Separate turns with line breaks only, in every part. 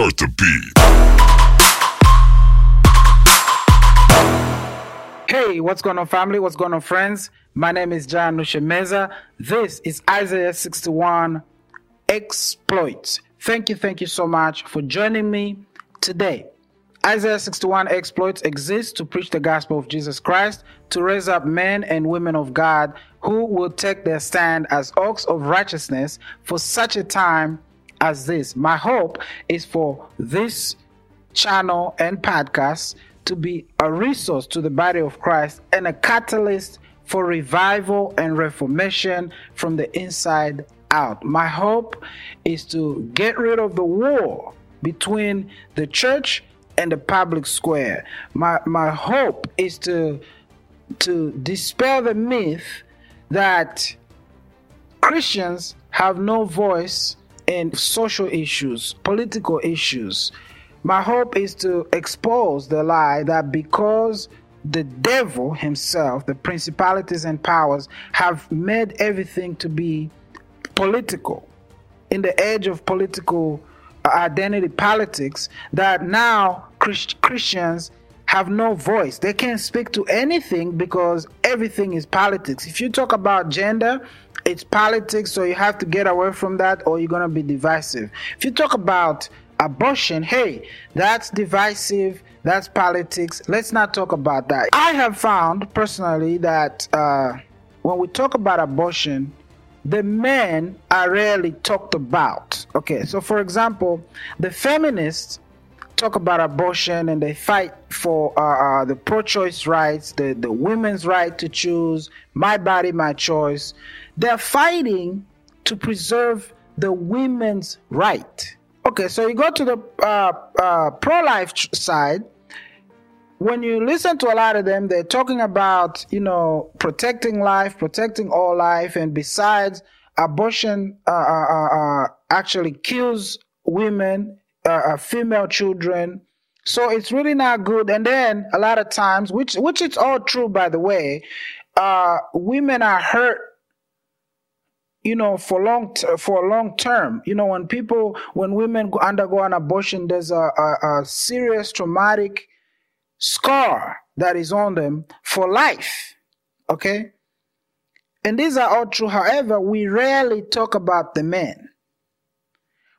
Start the beat.
Hey, what's going on, family? What's going on, friends? My name is John Nushemeza. This is Isaiah 61 Exploits. Thank you, thank you so much for joining me today. Isaiah 61 exploits exists to preach the gospel of Jesus Christ, to raise up men and women of God who will take their stand as oaks of righteousness for such a time as this. My hope is for this channel and podcast to be a resource to the body of Christ and a catalyst for revival and reformation from the inside out. My hope is to get rid of the war between the church and the public square. My my hope is to to dispel the myth that Christians have no voice in social issues, political issues. My hope is to expose the lie that because the devil himself, the principalities and powers, have made everything to be political in the age of political uh, identity politics that now Christ- Christians have no voice. They can't speak to anything because everything is politics. If you talk about gender, it's politics, so you have to get away from that or you're to be divisive. If you talk about abortion, hey, that's divisive, that's politics. Let's not talk about that. I have found personally that uh, when we talk about abortion, the men are rarely talked about. Okay, so for example, the feminists talk about abortion and they fight for uh, uh, the pro-choice rights, the, the women's right to choose, my body, my choice. They're fighting to preserve the women's right. Okay, so you go to the uh, uh pro-life side, when you listen to a lot of them, they're talking about, you know, protecting life, protecting all life, and besides, abortion uh, uh, uh, uh actually kills women, female children. So it's really not good. And then a lot of times, which which it's all true, by the way, women are hurt you know for long t- for a long term you know when people when women undergo an abortion there's a, a, a serious traumatic scar that is on them for life. Okay? And these are all true. However, we rarely talk about the men.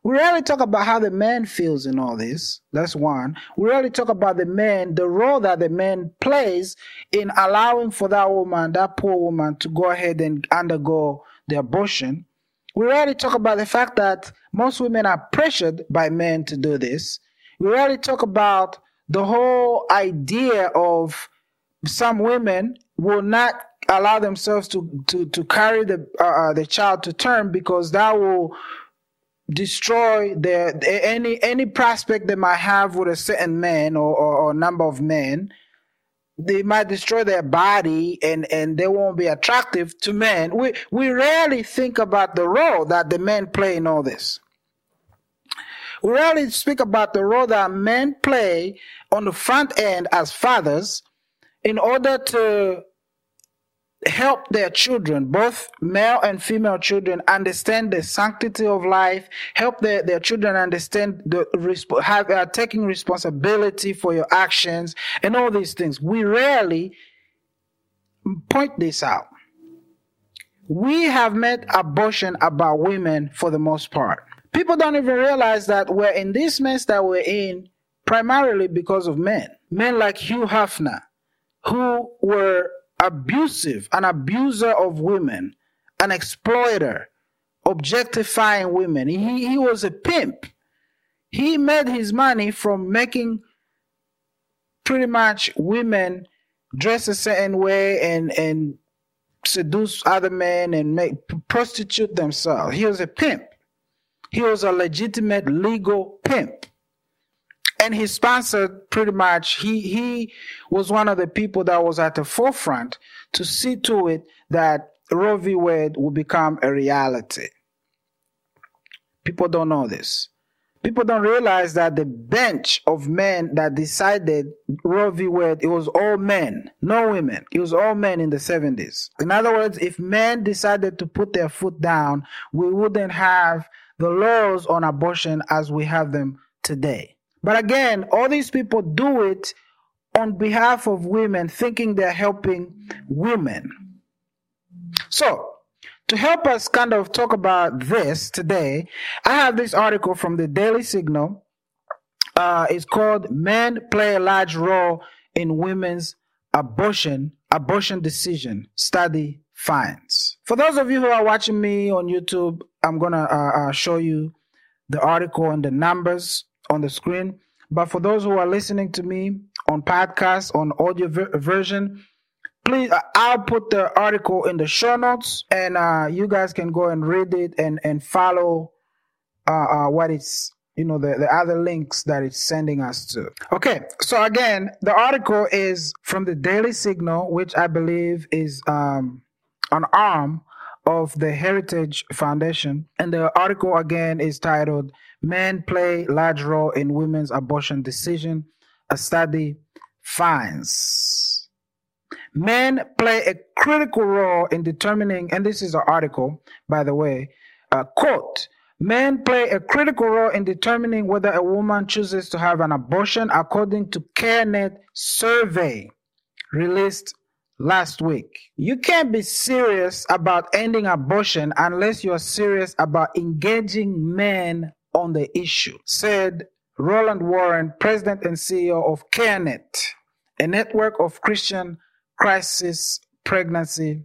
We rarely talk about how the man feels in all this. That's one. We rarely talk about the man, the role that the man plays in allowing for that woman, that poor woman, to go ahead and undergo the abortion. We rarely talk about the fact that most women are pressured by men to do this. We rarely talk about the whole idea of some women will not allow themselves to to to carry the uh, uh, the child to term because that will destroy their any any prospect they might have with a certain man or, or, or number of men they might destroy their body and and they won't be attractive to men. We we rarely think about the role that the men play in all this. We rarely speak about the role that men play on the front end as fathers in order to help their children, both male and female children, understand the sanctity of life, help their, their children understand the have uh, taking responsibility for your actions and all these things. We rarely point this out. We have made abortion about women for the most part. People don't even realize that we're in this mess that we're in primarily because of men. Men like Hugh Hefner, who were abusive, an abuser of women, an exploiter, objectifying women. He, he was a pimp. He made his money from making pretty much women dress a certain way and, and seduce other men and make prostitute themselves. He was a pimp. He was a legitimate legal pimp. And he sponsored pretty much, he, he was one of the people that was at the forefront to see to it that Roe v. Wade would become a reality. People don't know this. People don't realize that the bench of men that decided Roe v. Wade, it was all men, no women. It was all men in the 70s. In other words, if men decided to put their foot down, we wouldn't have the laws on abortion as we have them today. But again, all these people do it on behalf of women, thinking they're helping women. So, to help us kind of talk about this today, I have this article from the Daily Signal. Uh, it's called Men Play a Large Role in Women's Abortion, Abortion Decision Study Finds. For those of you who are watching me on YouTube, I'm to uh, uh, show you the article and the numbers on the screen. But for those who are listening to me on podcast, on audio ver- version, please uh, i'll put the article in the show notes and uh, you guys can go and read it and and follow uh, uh, what it's you know the, the other links that it's sending us to okay so again the article is from the daily signal which i believe is um, an arm of the heritage foundation and the article again is titled men play large role in women's abortion decision a study finds Men play a critical role in determining, and this is an article, by the way, uh, quote, men play a critical role in determining whether a woman chooses to have an abortion according to CareNet survey released last week. You can't be serious about ending abortion unless you're serious about engaging men on the issue, said Roland Warren, president and CEO of CareNet, a network of Christian crisis pregnancy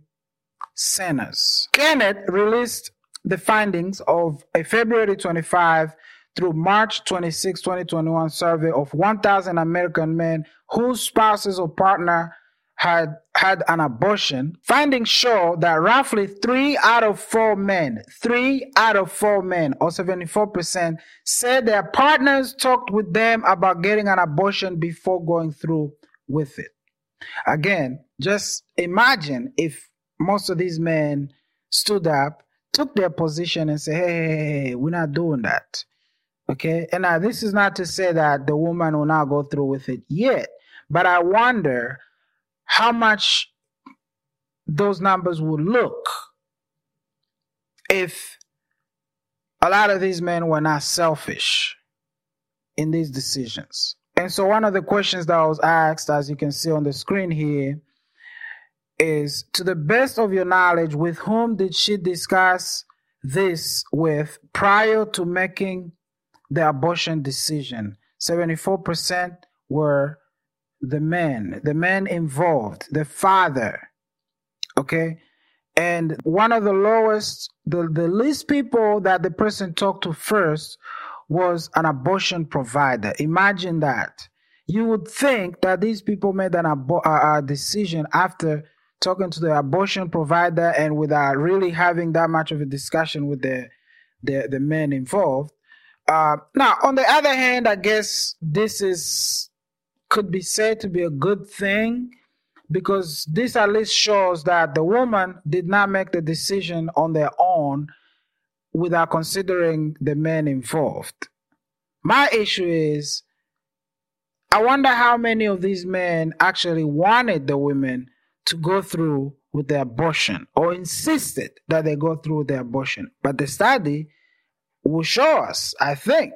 centers. CareNet released the findings of a February 25 through March 26, 2021 survey of 1,000 American men whose spouses or partner had had an abortion. Findings show that roughly three out of four men, three out of four men, or 74%, said their partners talked with them about getting an abortion before going through with it. Again, just imagine if most of these men stood up, took their position, and said, hey, hey, hey, we're not doing that. Okay. And now, this is not to say that the woman will not go through with it yet, but I wonder how much those numbers would look if a lot of these men were not selfish in these decisions. And so, one of the questions that was asked, as you can see on the screen here, is to the best of your knowledge, with whom did she discuss this with prior to making the abortion decision? 74% were the men, the men involved, the father. Okay. And one of the lowest, the, the least people that the person talked to first was an abortion provider. Imagine that. You would think that these people made an abo- a decision after talking to the abortion provider and without really having that much of a discussion with the the, the men involved. Uh, now, on the other hand, I guess this is could be said to be a good thing because this at least shows that the woman did not make the decision on their own without considering the men involved. My issue is I wonder how many of these men actually wanted the women to go through with the abortion or insisted that they go through the abortion. But the study will show us, I think.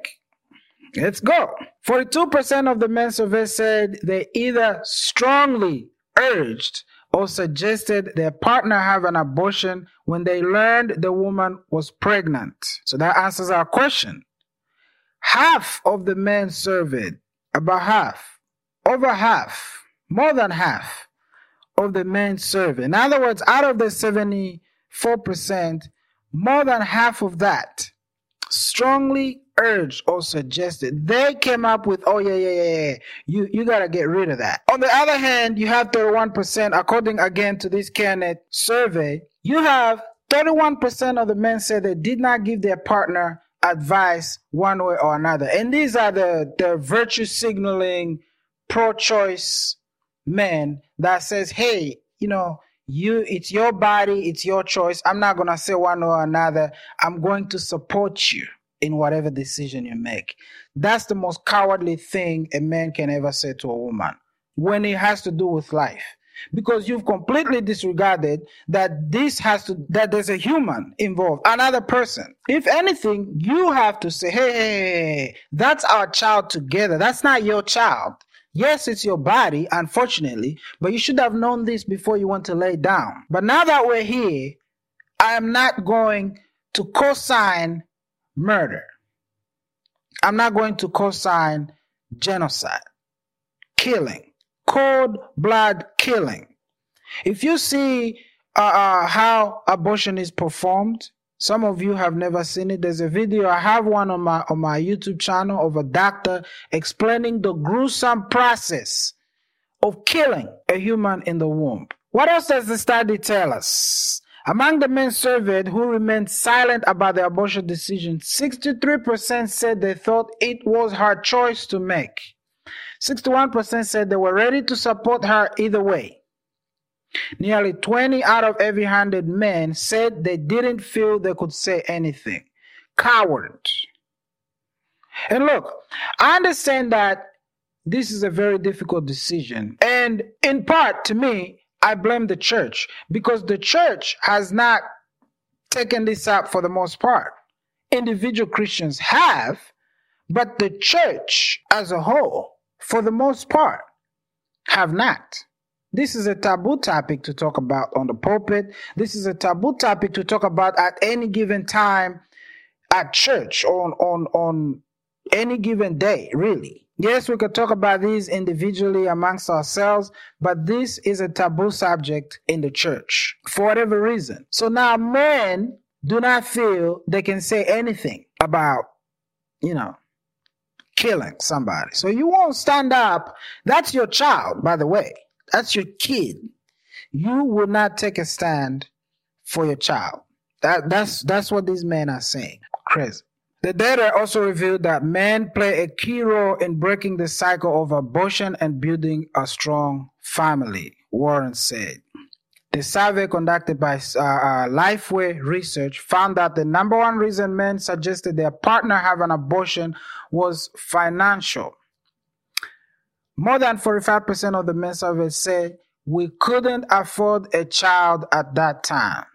Let's go. 42% of the men surveyed said they either strongly urged or suggested their partner have an abortion when they learned the woman was pregnant. So that answers our question. Half of the men surveyed, about half, over half, more than half of the men surveyed. In other words, out of the 74%, more than half of that strongly urged or suggested. They came up with, oh yeah, yeah, yeah, yeah. You you gotta get rid of that. On the other hand, you have 31%, according again to this CareNet survey, you have 31% of the men said they did not give their partner advice one way or another. And these are the, the virtue signaling pro-choice men that says, hey, you know, you it's your body, it's your choice. I'm not gonna say one or another. I'm going to support you in whatever decision you make. That's the most cowardly thing a man can ever say to a woman when it has to do with life. because you've completely disregarded that this has to that there's a human involved another person if anything you have to say hey, hey, that's our child together that's not your child yes it's your body unfortunately but you should have known this before you went to lay down but now that we're here i am not going to co-sign murder i'm not going to co-sign genocide killing cold blood killing. If you see uh, uh, how abortion is performed, some of you have never seen it. There's a video. I have one on my on my YouTube channel of a doctor explaining the gruesome process of killing a human in the womb. What else does the study tell us? Among the men surveyed who remained silent about the abortion decision, 63% said they thought it was her choice to make. 61% said they were ready to support her either way. Nearly 20 out of every 100 men said they didn't feel they could say anything. Coward. And look, I understand that this is a very difficult decision. And in part, to me, I blame the church because the church has not taken this up for the most part. Individual Christians have, but the church as a whole for the most part, have not. This is a taboo topic to talk about on the pulpit. This is a taboo topic to talk about at any given time at church on on on any given day, really. Yes, we could talk about these individually amongst ourselves, but this is a taboo subject in the church for whatever reason. So now men do not feel they can say anything about, you know, killing somebody. So you won't stand up. That's your child, by the way. That's your kid. You will not take a stand for your child. That, that's, that's what these men are saying. Crazy. The data also revealed that men play a key role in breaking the cycle of abortion and building a strong family, Warren said. The survey conducted by uh, uh, Lifeway Research found that the number one reason men suggested their partner have an abortion was financial. More than 45% of the men surveyed said we couldn't afford a child at that time.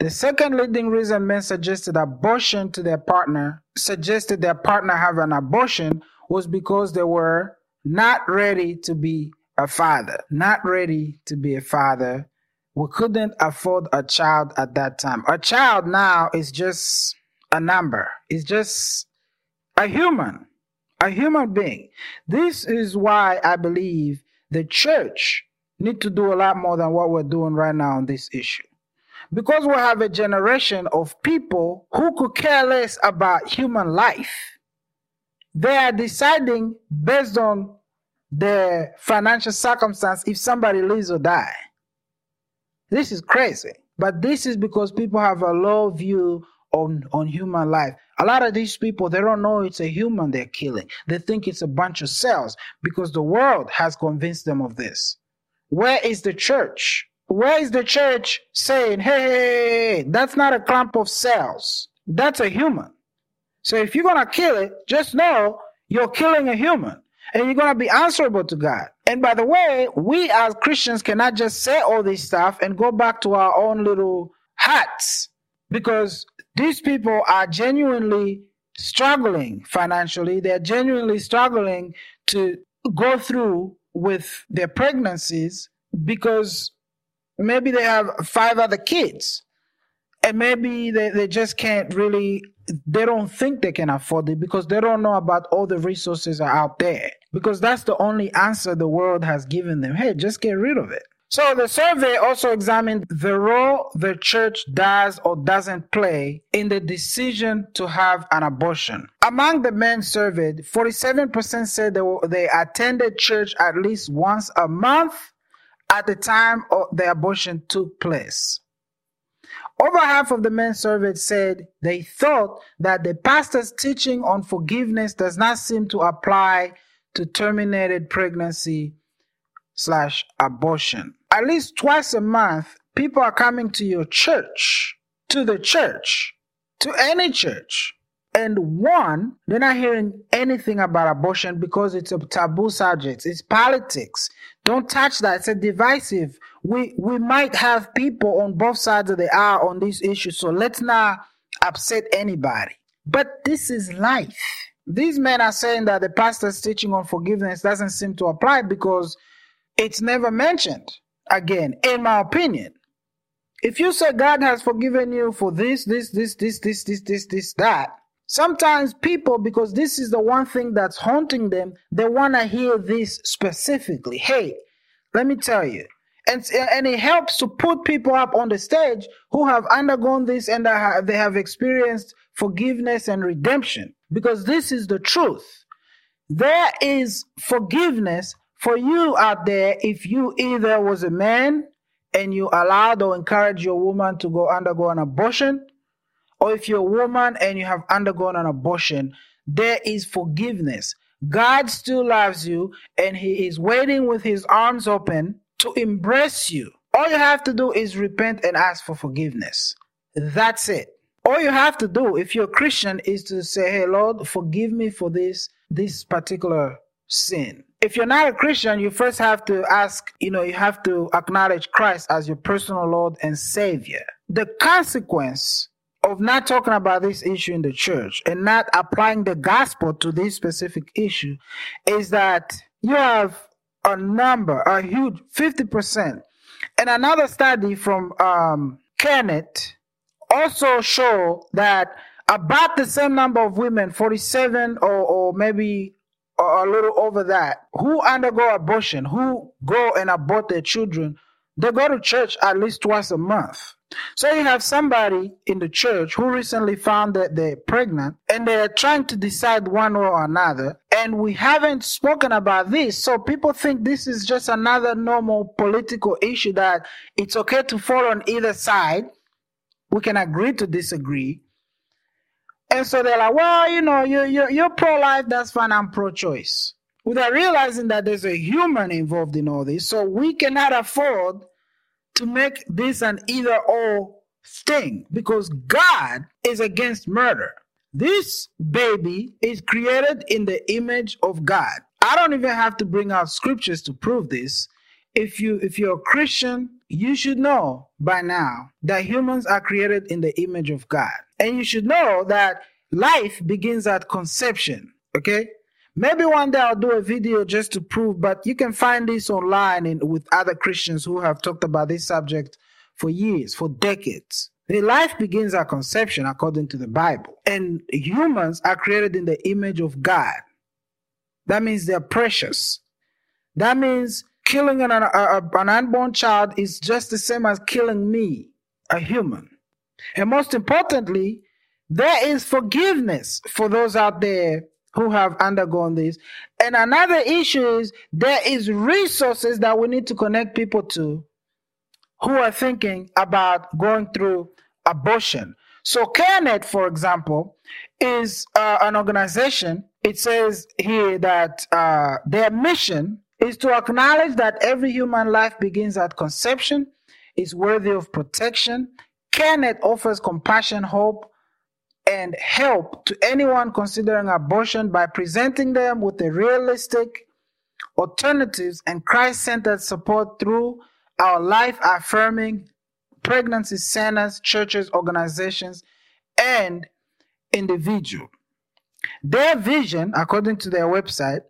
The second leading reason men suggested abortion to their partner, suggested their partner have an abortion, was because they were not ready to be a father, not ready to be a father we couldn't afford a child at that time. A child now is just a number, it's just a human, a human being. This is why I believe the church need to do a lot more than what we're doing right now on this issue. Because we have a generation of people who could care less about human life. They are deciding based on their financial circumstance if somebody lives or die. This is crazy. But this is because people have a low view on, on human life. A lot of these people, they don't know it's a human they're killing. They think it's a bunch of cells because the world has convinced them of this. Where is the church? Where is the church saying, hey, that's not a clump of cells. That's a human. So if you're going to kill it, just know you're killing a human and you're going to be answerable to God. And by the way, we as Christians cannot just say all this stuff and go back to our own little hats because these people are genuinely struggling financially. They're genuinely struggling to go through with their pregnancies because maybe they have five other kids. And maybe they, they just can't really they don't think they can afford it because they don't know about all the resources are out there. Because that's the only answer the world has given them. Hey just get rid of it. So the survey also examined the role the church does or doesn't play in the decision to have an abortion. Among the men surveyed, 47% said they, were, they attended church at least once a month at the time the abortion took place. Over half of the men surveyed said they thought that the pastor's teaching on forgiveness does not seem to apply to terminated pregnancy slash abortion. At least twice a month, people are coming to your church, to the church, to any church, And one, they're not hearing anything about abortion because it's a taboo subject. It's politics. Don't touch that. It's a divisive. We we might have people on both sides of the aisle on this issue, so let's not upset anybody. But this is life. These men are saying that the pastor's teaching on forgiveness doesn't seem to apply because it's never mentioned again, in my opinion. If you say God has forgiven you for this, this, this, this, this, this, this, this, that, sometimes people, because this is the one thing that's haunting them, they want to hear this specifically. Hey, let me tell you. And, and it helps to put people up on the stage who have undergone this and they have experienced forgiveness and redemption because this is the truth. There is forgiveness for you out there if you either was a man and you allowed or encouraged your woman to go undergo an abortion, or if you're a woman and you have undergone an abortion, there is forgiveness. God still loves you and He is waiting with His arms open to embrace you. All you have to do is repent and ask for forgiveness. That's it. All you have to do, if you're a Christian, is to say, Hey, Lord, forgive me for this, this particular sin. If you're not a Christian, you first have to ask, you know, you have to acknowledge Christ as your personal Lord and Savior. The consequence of not talking about this issue in the church and not applying the gospel to this specific issue is that you have a number, a huge 50%. And another study from um, CareNet also show that about the same number of women, 47 or, or maybe a little over that, who undergo abortion, who go and abort their children, they go to church at least twice a month. So you have somebody in the church who recently found that they're pregnant and they're trying to decide one way or another. And we haven't spoken about this. So people think this is just another normal political issue that it's okay to fall on either side. We can agree to disagree. And so they're like, well, you know, you're, you're, you're pro life, that's fine, I'm pro choice. Without realizing that there's a human involved in all this. So we cannot afford to make this an either or thing because God is against murder. This baby is created in the image of God. I don't even have to bring out scriptures to prove this. If you if you're a Christian, you should know by now that humans are created in the image of God. And you should know that life begins at conception, okay? Maybe one day I'll do a video just to prove, but you can find this online in, with other Christians who have talked about this subject for years, for decades. The life begins at conception according to the Bible. And humans are created in the image of God. That means they're precious. That means killing an, a, an unborn child is just the same as killing me, a human. And most importantly, there is forgiveness for those out there who have undergone this. And another issue is there is resources that we need to connect people to who are thinking about going through abortion. So CareNet, for example, is uh, an organization. It says here that uh, their mission is to acknowledge that every human life begins at conception, is worthy of protection. CareNet offers compassion, hope, and help to anyone considering abortion by presenting them with a realistic alternatives and Christ-centered support through our life-affirming pregnancy centers, churches, organizations, and individual. Their vision, according to their website,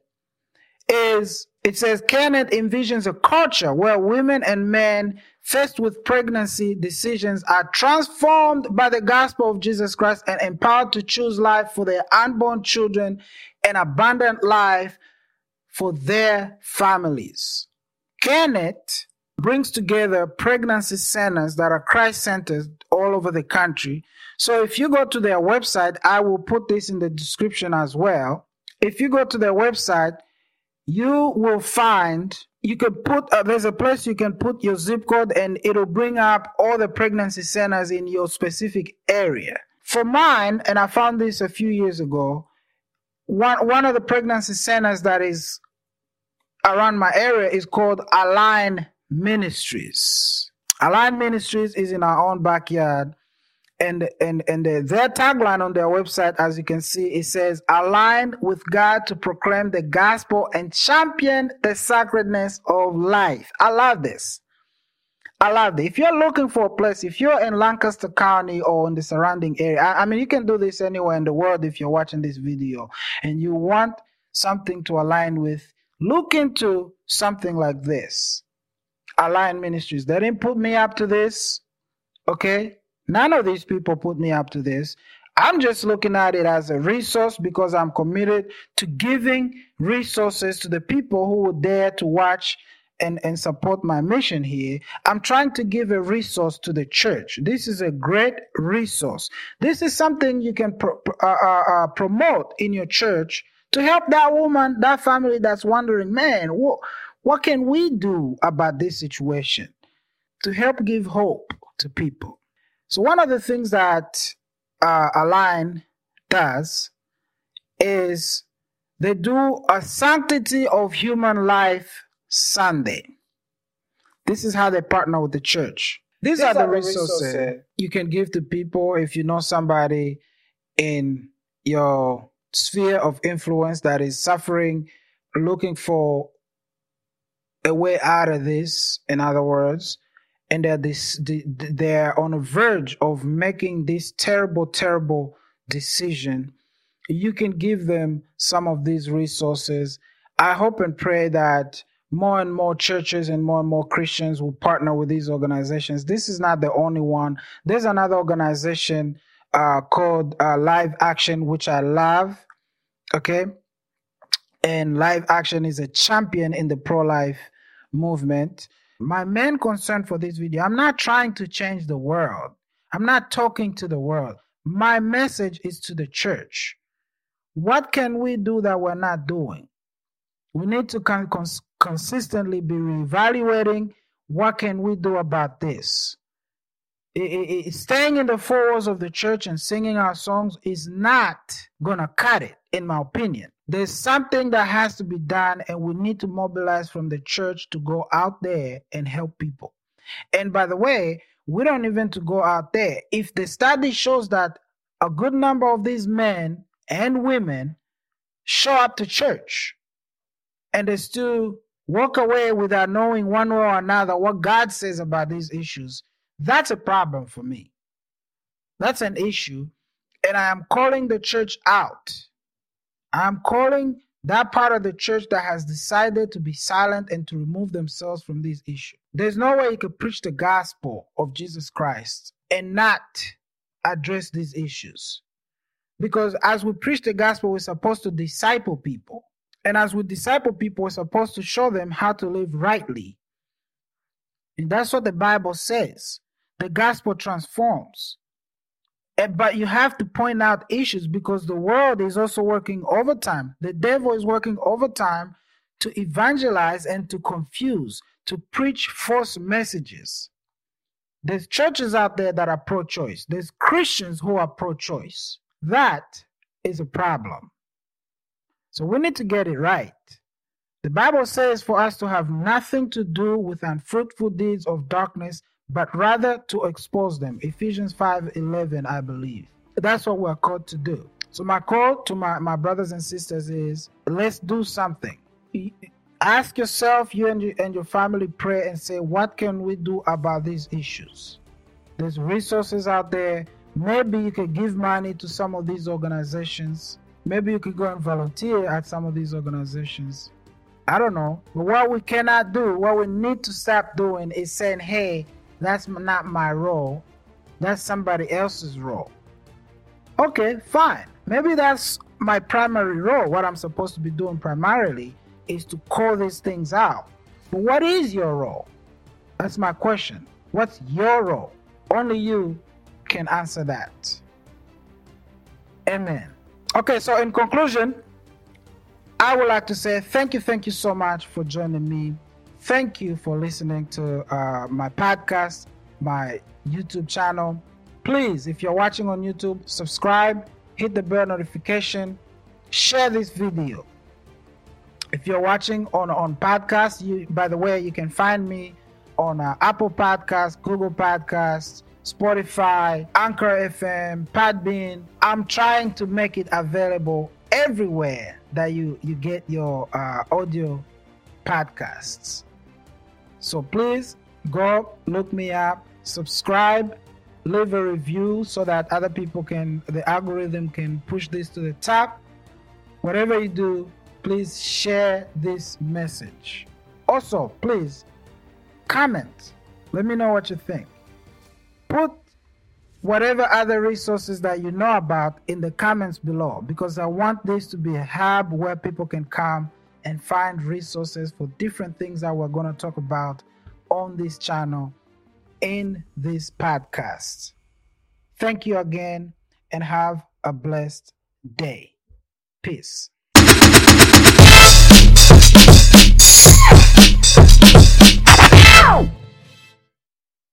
is it says CareNet envisions a culture where women and men faced with pregnancy decisions are transformed by the gospel of Jesus Christ and empowered to choose life for their unborn children and abundant life for their families. CareNet brings together pregnancy centers that are Christ centers all over the country. So if you go to their website, I will put this in the description as well. If you go to their website, you will find you can put uh, there's a place you can put your zip code and it'll bring up all the pregnancy centers in your specific area. For mine and i found this a few years ago one one of the pregnancy centers that is around my area is called align ministries. Align ministries is in our own backyard and and and the, their tagline on their website, as you can see, it says "Aligned with God to proclaim the gospel and champion the sacredness of life." I love this. I love it. If you're looking for a place, if you're in Lancaster County or in the surrounding area, I, I mean, you can do this anywhere in the world if you're watching this video and you want something to align with, look into something like this. Align Ministries. They didn't put me up to this. Okay? None of these people put me up to this. I'm just looking at it as a resource because I'm committed to giving resources to the people who would dare to watch and, and support my mission here. I'm trying to give a resource to the church. This is a great resource. This is something you can pro- uh, uh, uh, promote in your church to help that woman, that family that's wondering, man, what, what can we do about this situation to help give hope to people? So, one of the things that uh, Align does is they do a sanctity of human life Sunday. This is how they partner with the church. These, These are, the resources, resources you can give to people if you know somebody in your sphere of influence that is suffering, looking for a way out of this, in other words, and they're, this, they're on the verge of making this terrible, terrible decision, you can give them some of these resources. I hope and pray that more and more churches and more and more Christians will partner with these organizations. This is not the only one. There's another organization uh, called uh, Live Action, which I love. Okay. And Live Action is a champion in the pro life movement. My main concern for this video, I'm not trying to change the world. I'm not talking to the world. My message is to the church. What can we do that we're not doing? We need to cons- consistently be reevaluating what can we do about this. It, it, it, staying in the four walls of the church and singing our songs is not gonna cut it, in my opinion. There's something that has to be done, and we need to mobilize from the church to go out there and help people. And by the way, we don't even to go out there. If the study shows that a good number of these men and women show up to church and they still walk away without knowing one way or another what God says about these issues, that's a problem for me. That's an issue. And I am calling the church out I'm calling that part of the church that has decided to be silent and to remove themselves from this issue. There's no way you could preach the gospel of Jesus Christ and not address these issues. Because as we preach the gospel, we're supposed to disciple people. And as we disciple people, we're supposed to show them how to live rightly. And that's what the Bible says. The gospel transforms. Eh, but you have to point out issues because the world is also working overtime. The devil is working overtime to evangelize and to confuse, to preach false messages. There's churches out there that are pro choice, there's Christians who are pro choice. That is a problem. So we need to get it right. The Bible says for us to have nothing to do with unfruitful deeds of darkness, but rather to expose them. Ephesians 5:11, I believe. That's what we're called to do. So my call to my, my brothers and sisters is let's do something. Ask yourself, you and, your and your family pray and say, what can we do about these issues? There's resources out there. Maybe you could give money to some of these organizations. Maybe you could go and volunteer at some of these organizations. I don't know. But what we cannot do, what we need to stop doing is saying, hey, that's not my role. That's somebody else's role. Okay, fine. Maybe that's my primary role. What I'm supposed to be doing primarily is to call these things out. But what is your role? That's my question. What's your role? Only you can answer that. Amen. Okay, so in conclusion, I would like to say thank you, thank you so much for joining me Thank you for listening to uh, my podcast, my YouTube channel. Please, if you're watching on YouTube, subscribe, hit the bell notification, share this video. If you're watching on on podcast, you by the way, you can find me on uh, Apple Podcasts, Google Podcasts, Spotify, Anchor FM, Podbean. I'm trying to make it available everywhere that you you get your uh, audio podcasts. So please go look me up, subscribe, leave a review so that other people can the algorithm can push this to the top. Whatever you do, please share this message. Also, please comment. Let me know what you think. Put whatever other resources that you know about in the comments below because I want this to be a hub where people can come and find resources for different things that we're going to talk about on this channel in this podcast. Thank you again and have a blessed day. Peace. Ow!